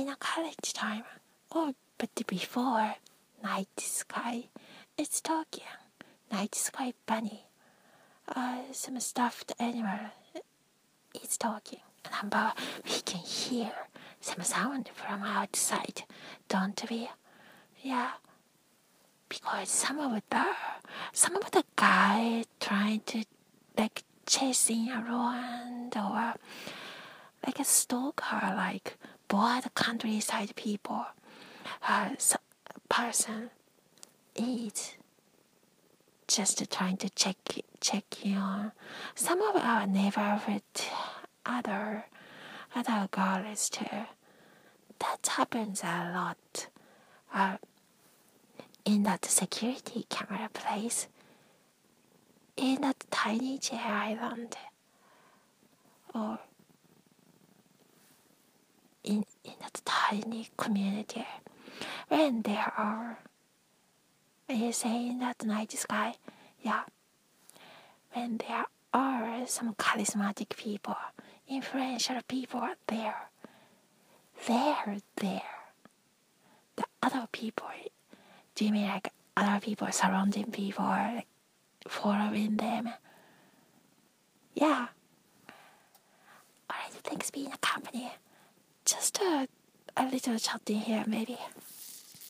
in a college time, or but before night sky, it's talking. Night sky bunny, uh, some stuffed animal is talking. Number we can hear some sound from outside, don't we? Yeah, because some of the some of the guy trying to like chasing around or like a stalker, like bored countryside people. Uh, person is just trying to check check on some of our neighborhood other other girls too. That happens a lot. Uh, in that security camera place in that tiny J island or in, in that tiny community when there are you saying that night sky yeah when there are some charismatic people influential people there they're there the other people do you mean like other people surrounding people like following them? Yeah. Alright, thanks being a company. Just a, a little chatting here maybe.